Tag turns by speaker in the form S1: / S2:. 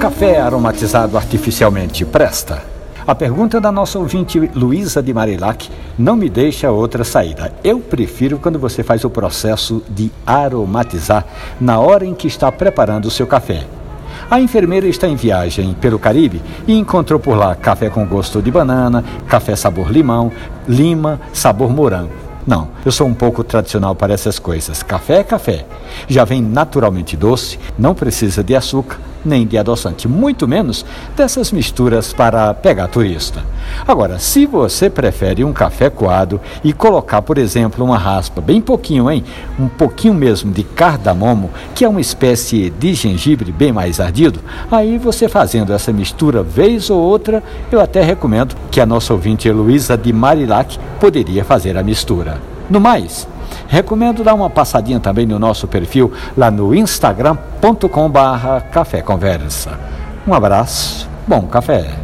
S1: Café aromatizado artificialmente presta? A pergunta da nossa ouvinte Luísa de Marilac não me deixa outra saída. Eu prefiro quando você faz o processo de aromatizar na hora em que está preparando o seu café. A enfermeira está em viagem pelo Caribe e encontrou por lá café com gosto de banana, café sabor limão, lima, sabor morango. Não, eu sou um pouco tradicional para essas coisas. Café é café. Já vem naturalmente doce, não precisa de açúcar nem de adoçante, muito menos dessas misturas para pegar turista. Agora, se você prefere um café coado e colocar, por exemplo, uma raspa, bem pouquinho, hein? Um pouquinho mesmo de cardamomo, que é uma espécie de gengibre bem mais ardido, aí você fazendo essa mistura vez ou outra, eu até recomendo que a nossa ouvinte Heloísa de Marilac poderia fazer a mistura. No mais, recomendo dar uma passadinha também no nosso perfil lá no instagram.com barra Café Conversa. Um abraço, bom café.